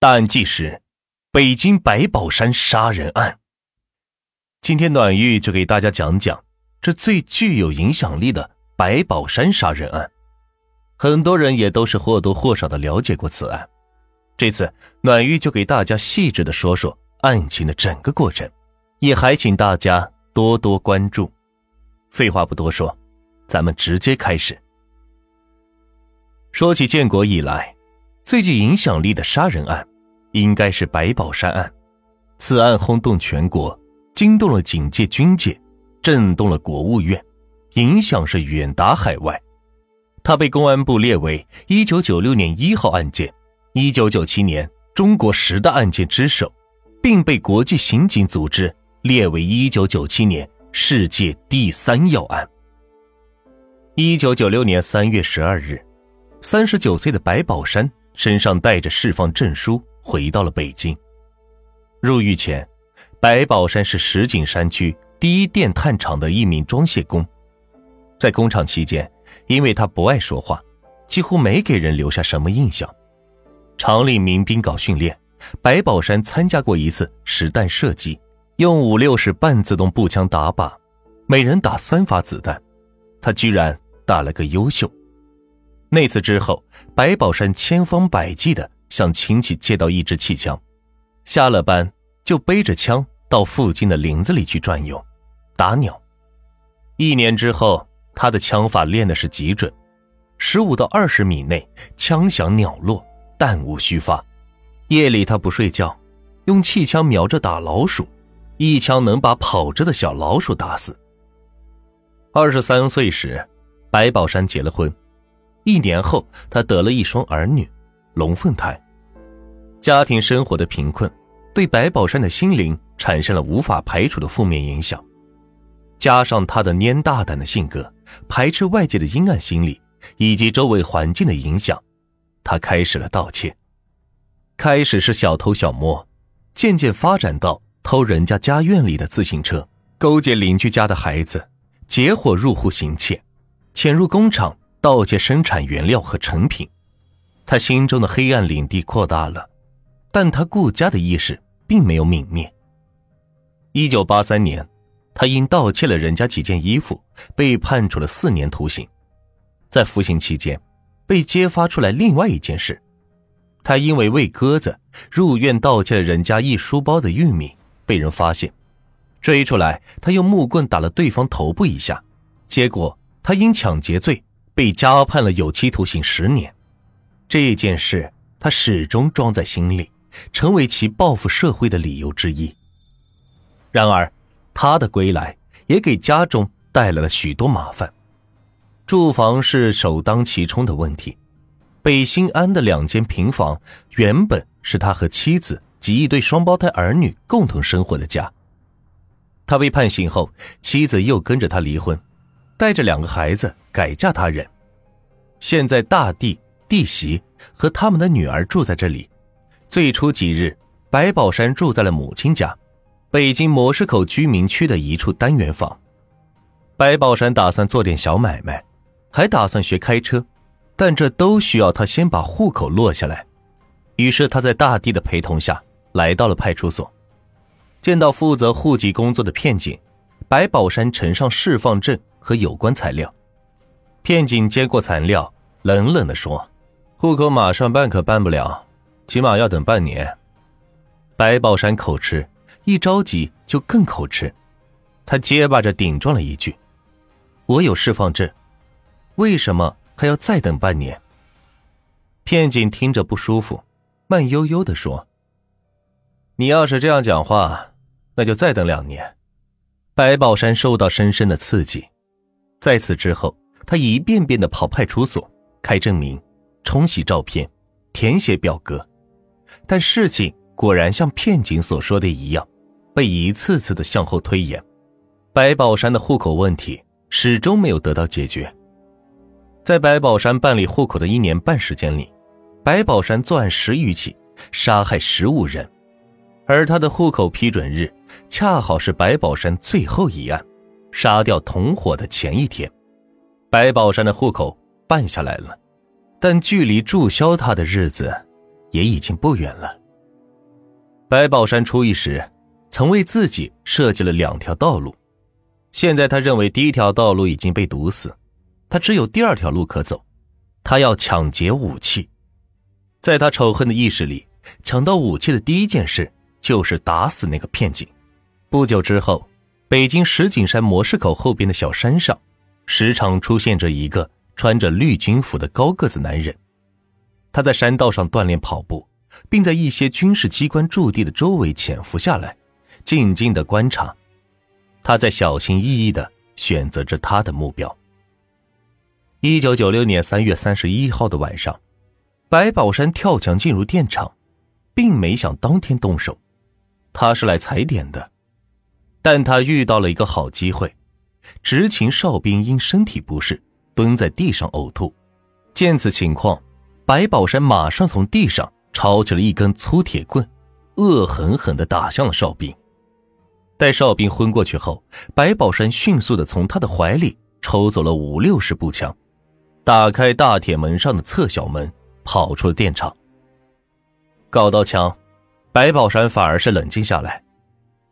大案纪实：北京白宝山杀人案。今天暖玉就给大家讲讲这最具有影响力的白宝山杀人案。很多人也都是或多或少的了解过此案。这次暖玉就给大家细致的说说案情的整个过程，也还请大家多多关注。废话不多说，咱们直接开始。说起建国以来。最具影响力的杀人案，应该是白宝山案。此案轰动全国，惊动了警界、军界，震动了国务院，影响是远达海外。他被公安部列为一九九六年一号案件，一九九七年中国十大案件之首，并被国际刑警组织列为一九九七年世界第三要案。一九九六年三月十二日，三十九岁的白宝山。身上带着释放证书，回到了北京。入狱前，白宝山是石景山区第一电炭厂的一名装卸工。在工厂期间，因为他不爱说话，几乎没给人留下什么印象。厂里民兵搞训练，白宝山参加过一次实弹射击，用五六式半自动步枪打靶，每人打三发子弹，他居然打了个优秀。那次之后，白宝山千方百计的向亲戚借到一支气枪，下了班就背着枪到附近的林子里去转悠，打鸟。一年之后，他的枪法练的是极准，十五到二十米内枪响鸟落，弹无虚发。夜里他不睡觉，用气枪瞄着打老鼠，一枪能把跑着的小老鼠打死。二十三岁时，白宝山结了婚。一年后，他得了一双儿女，龙凤胎。家庭生活的贫困，对白宝山的心灵产生了无法排除的负面影响。加上他的蔫大胆的性格，排斥外界的阴暗心理，以及周围环境的影响，他开始了盗窃。开始是小偷小摸，渐渐发展到偷人家家院里的自行车，勾结邻居家的孩子，结伙入户行窃，潜入工厂。盗窃生产原料和成品，他心中的黑暗领地扩大了，但他顾家的意识并没有泯灭。一九八三年，他因盗窃了人家几件衣服，被判处了四年徒刑。在服刑期间，被揭发出来另外一件事：他因为喂鸽子入院盗窃了人家一书包的玉米，被人发现，追出来，他用木棍打了对方头部一下，结果他因抢劫罪。被加判了有期徒刑十年，这件事他始终装在心里，成为其报复社会的理由之一。然而，他的归来也给家中带来了许多麻烦。住房是首当其冲的问题。北新安的两间平房原本是他和妻子及一对双胞胎儿女共同生活的家。他被判刑后，妻子又跟着他离婚。带着两个孩子改嫁他人，现在大弟、弟媳和他们的女儿住在这里。最初几日，白宝山住在了母亲家，北京模式口居民区的一处单元房。白宝山打算做点小买卖，还打算学开车，但这都需要他先把户口落下来。于是他在大弟的陪同下来到了派出所，见到负责户籍工作的片警，白宝山呈上释放证。和有关材料，片警接过材料，冷冷地说：“户口马上办可办不了，起码要等半年。”白宝山口吃，一着急就更口吃，他结巴着顶撞了一句：“我有释放证，为什么还要再等半年？”片警听着不舒服，慢悠悠地说：“你要是这样讲话，那就再等两年。”白宝山受到深深的刺激。在此之后，他一遍遍的跑派出所开证明、冲洗照片、填写表格，但事情果然像片警所说的一样，被一次次的向后推延。白宝山的户口问题始终没有得到解决。在白宝山办理户口的一年半时间里，白宝山作案十余起，杀害十五人，而他的户口批准日恰好是白宝山最后一案。杀掉同伙的前一天，白宝山的户口办下来了，但距离注销他的日子也已经不远了。白宝山出狱时，曾为自己设计了两条道路。现在他认为第一条道路已经被堵死，他只有第二条路可走。他要抢劫武器。在他仇恨的意识里，抢到武器的第一件事就是打死那个骗警。不久之后，北京石景山模式口后边的小山上，时常出现着一个穿着绿军服的高个子男人。他在山道上锻炼跑步。并在一些军事机关驻地的周围潜伏下来，静静的观察。他在小心翼翼的选择着他的目标。一九九六年三月三十一号的晚上，白宝山跳墙进入电厂，并没想当天动手，他是来踩点的。但他遇到了一个好机会，执勤哨兵因身体不适蹲在地上呕吐。见此情况，白宝山马上从地上。抄起了一根粗铁棍，恶狠狠地打向了哨兵。待哨兵昏过去后，白宝山迅速地从他的怀里抽走了五六十步枪，打开大铁门上的侧小门，跑出了电厂。搞到枪，白宝山反而是冷静下来。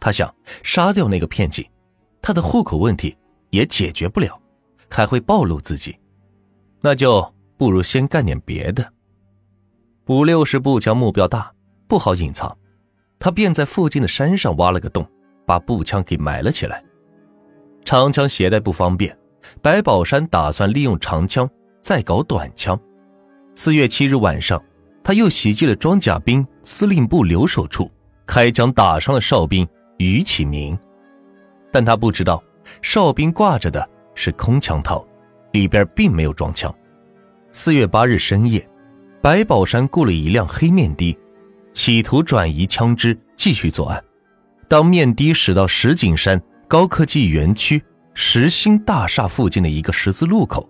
他想杀掉那个骗警，他的户口问题也解决不了，还会暴露自己，那就不如先干点别的。五六十步枪目标大，不好隐藏，他便在附近的山上挖了个洞，把步枪给埋了起来。长枪携带不方便，白宝山打算利用长枪再搞短枪。四月七日晚上，他又袭击了装甲兵司令部留守处，开枪打伤了哨兵于启明。但他不知道，哨兵挂着的是空枪套，里边并没有装枪。四月八日深夜。白宝山雇了一辆黑面的，企图转移枪支继续作案。当面的驶到石景山高科技园区石兴大厦附近的一个十字路口，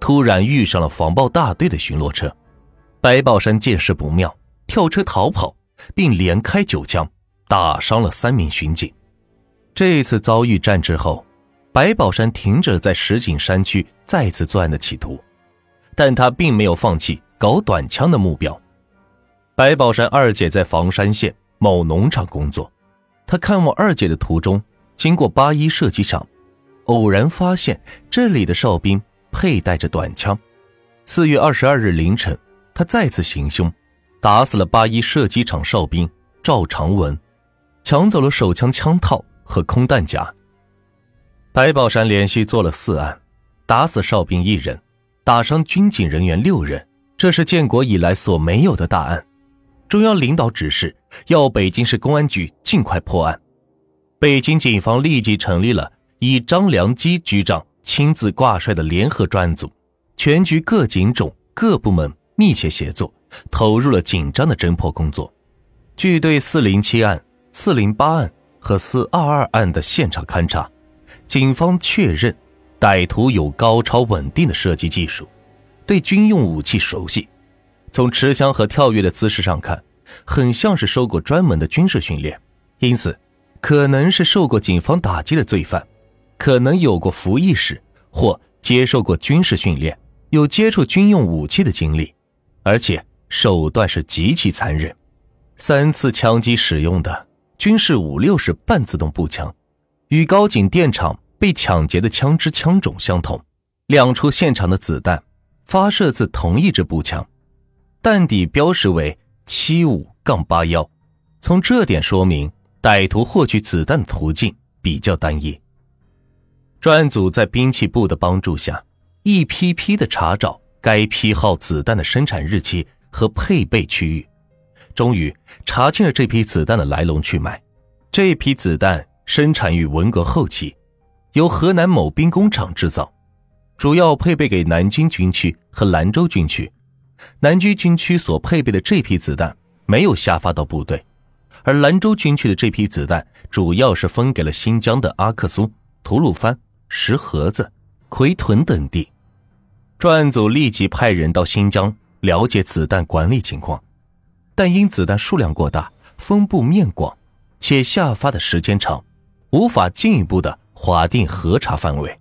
突然遇上了防暴大队的巡逻车。白宝山见势不妙，跳车逃跑，并连开九枪，打伤了三名巡警。这次遭遇战之后，白宝山停止了在石景山区再次作案的企图，但他并没有放弃。搞短枪的目标，白宝山二姐在房山县某农场工作。他看望二姐的途中，经过八一射击场，偶然发现这里的哨兵佩戴着短枪。四月二十二日凌晨，他再次行凶，打死了八一射击场哨兵赵长文，抢走了手枪枪套和空弹夹。白宝山连续做了四案，打死哨兵一人，打伤军警人员六人。这是建国以来所没有的大案，中央领导指示要北京市公安局尽快破案。北京警方立即成立了以张良基局长亲自挂帅的联合专案组，全局各警种各部门密切协作，投入了紧张的侦破工作。据对四零七案、四零八案和四二二案的现场勘查，警方确认歹徒有高超稳定的射击技术。对军用武器熟悉，从持枪和跳跃的姿势上看，很像是受过专门的军事训练，因此可能是受过警方打击的罪犯，可能有过服役史或接受过军事训练，有接触军用武器的经历，而且手段是极其残忍。三次枪击使用的均是五六式半自动步枪，与高井电厂被抢劫的枪支枪种相同，两处现场的子弹。发射自同一支步枪，弹底标识为七五杠八幺，从这点说明歹徒获取子弹的途径比较单一。专案组在兵器部的帮助下，一批批的查找该批号子弹的生产日期和配备区域，终于查清了这批子弹的来龙去脉。这批子弹生产于文革后期，由河南某兵工厂制造。主要配备给南京军区和兰州军区，南京军区所配备的这批子弹没有下发到部队，而兰州军区的这批子弹主要是分给了新疆的阿克苏、吐鲁番、石河子、奎屯等地。专案组立即派人到新疆了解子弹管理情况，但因子弹数量过大、分布面广，且下发的时间长，无法进一步的划定核查范围。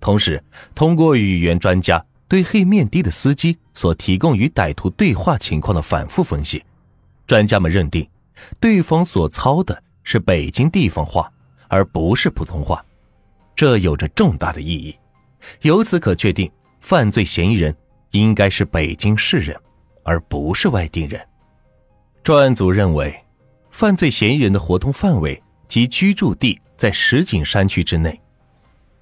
同时，通过语言专家对黑面的司机所提供与歹徒对话情况的反复分析，专家们认定，对方所操的是北京地方话，而不是普通话，这有着重大的意义。由此可确定，犯罪嫌疑人应该是北京市人，而不是外地人。专案组认为，犯罪嫌疑人的活动范围及居住地在石景山区之内，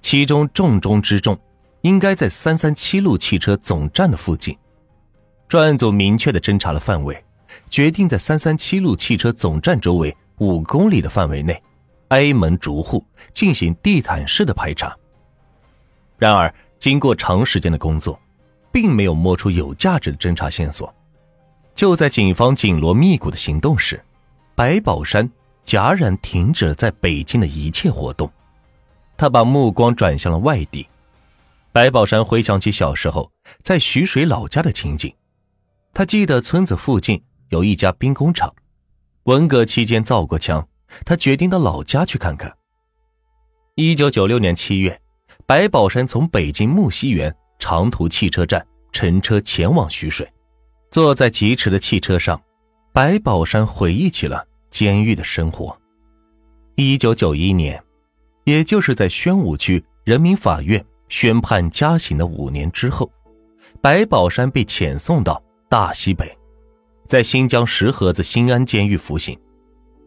其中重中之重应该在三三七路汽车总站的附近。专案组明确的侦查了范围，决定在三三七路汽车总站周围五公里的范围内，挨门逐户进行地毯式的排查。然而，经过长时间的工作，并没有摸出有价值的侦查线索。就在警方紧锣密鼓的行动时，白宝山戛然停止了在北京的一切活动，他把目光转向了外地。白宝山回想起小时候在徐水老家的情景，他记得村子附近有一家兵工厂，文革期间造过枪，他决定到老家去看看。一九九六年七月。白宝山从北京木樨园长途汽车站乘车前往徐水，坐在疾驰的汽车上，白宝山回忆起了监狱的生活。一九九一年，也就是在宣武区人民法院宣判加刑的五年之后，白宝山被遣送到大西北，在新疆石河子新安监狱服刑。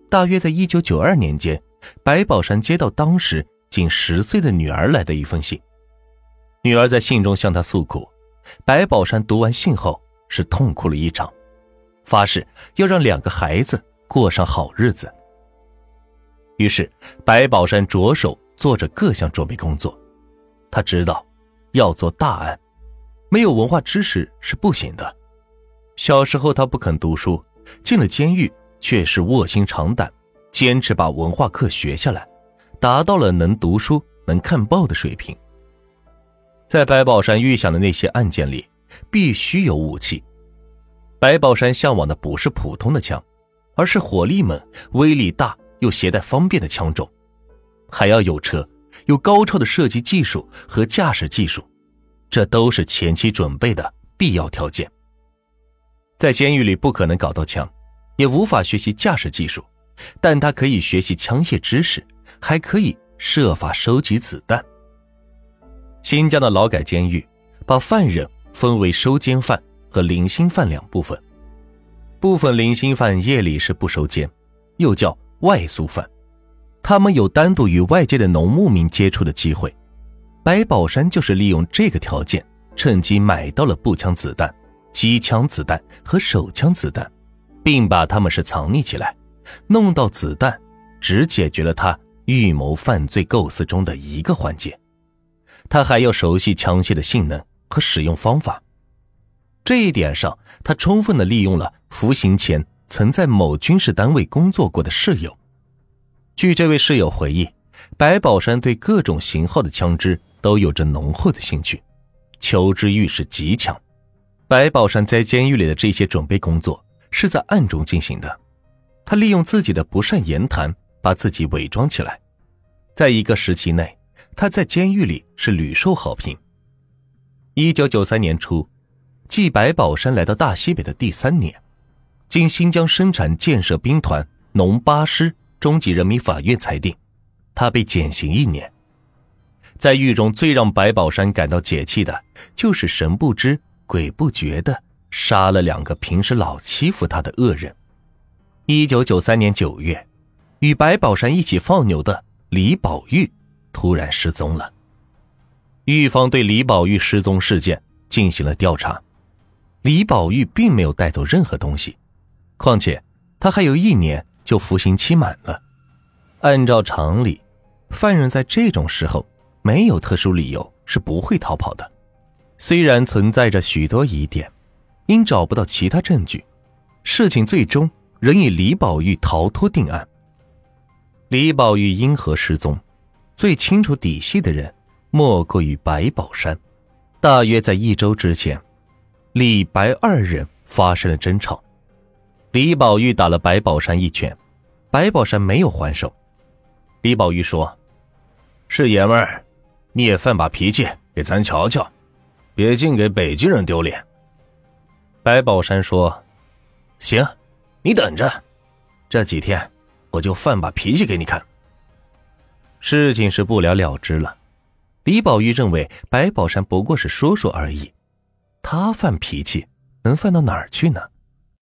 大约在一九九二年间，白宝山接到当时。仅十岁的女儿来的一封信，女儿在信中向他诉苦。白宝山读完信后是痛哭了一场，发誓要让两个孩子过上好日子。于是，白宝山着手做着各项准备工作。他知道，要做大案，没有文化知识是不行的。小时候他不肯读书，进了监狱却是卧薪尝胆，坚持把文化课学下来。达到了能读书、能看报的水平。在白宝山预想的那些案件里，必须有武器。白宝山向往的不是普通的枪，而是火力猛、威力大又携带方便的枪种，还要有车，有高超的射击技术和驾驶技术，这都是前期准备的必要条件。在监狱里不可能搞到枪，也无法学习驾驶技术，但他可以学习枪械知识。还可以设法收集子弹。新疆的劳改监狱把犯人分为收监犯和零星犯两部分，部分零星犯夜里是不收监，又叫外宿犯，他们有单独与外界的农牧民接触的机会。白宝山就是利用这个条件，趁机买到了步枪子弹、机枪子弹和手枪子弹，并把他们是藏匿起来，弄到子弹，只解决了他。预谋犯罪构思中的一个环节，他还要熟悉枪械的性能和使用方法。这一点上，他充分的利用了服刑前曾在某军事单位工作过的室友。据这位室友回忆，白宝山对各种型号的枪支都有着浓厚的兴趣，求知欲是极强。白宝山在监狱里的这些准备工作是在暗中进行的，他利用自己的不善言谈。把自己伪装起来，在一个时期内，他在监狱里是屡受好评。一九九三年初，继白宝山来到大西北的第三年，经新疆生产建设兵团农八师中级人民法院裁定，他被减刑一年。在狱中最让白宝山感到解气的，就是神不知鬼不觉的杀了两个平时老欺负他的恶人。一九九三年九月。与白宝山一起放牛的李宝玉突然失踪了。狱方对李宝玉失踪事件进行了调查，李宝玉并没有带走任何东西，况且他还有一年就服刑期满了。按照常理，犯人在这种时候没有特殊理由是不会逃跑的。虽然存在着许多疑点，因找不到其他证据，事情最终仍以李宝玉逃脱定案。李宝玉因何失踪？最清楚底细的人莫过于白宝山。大约在一周之前，李白二人发生了争吵。李宝玉打了白宝山一拳，白宝山没有还手。李宝玉说：“是爷们儿，你也犯把脾气给咱瞧瞧，别净给北京人丢脸。”白宝山说：“行，你等着。”这几天我就犯把脾气给你看。事情是不了了之了。李宝玉认为白宝山不过是说说而已，他犯脾气能犯到哪儿去呢？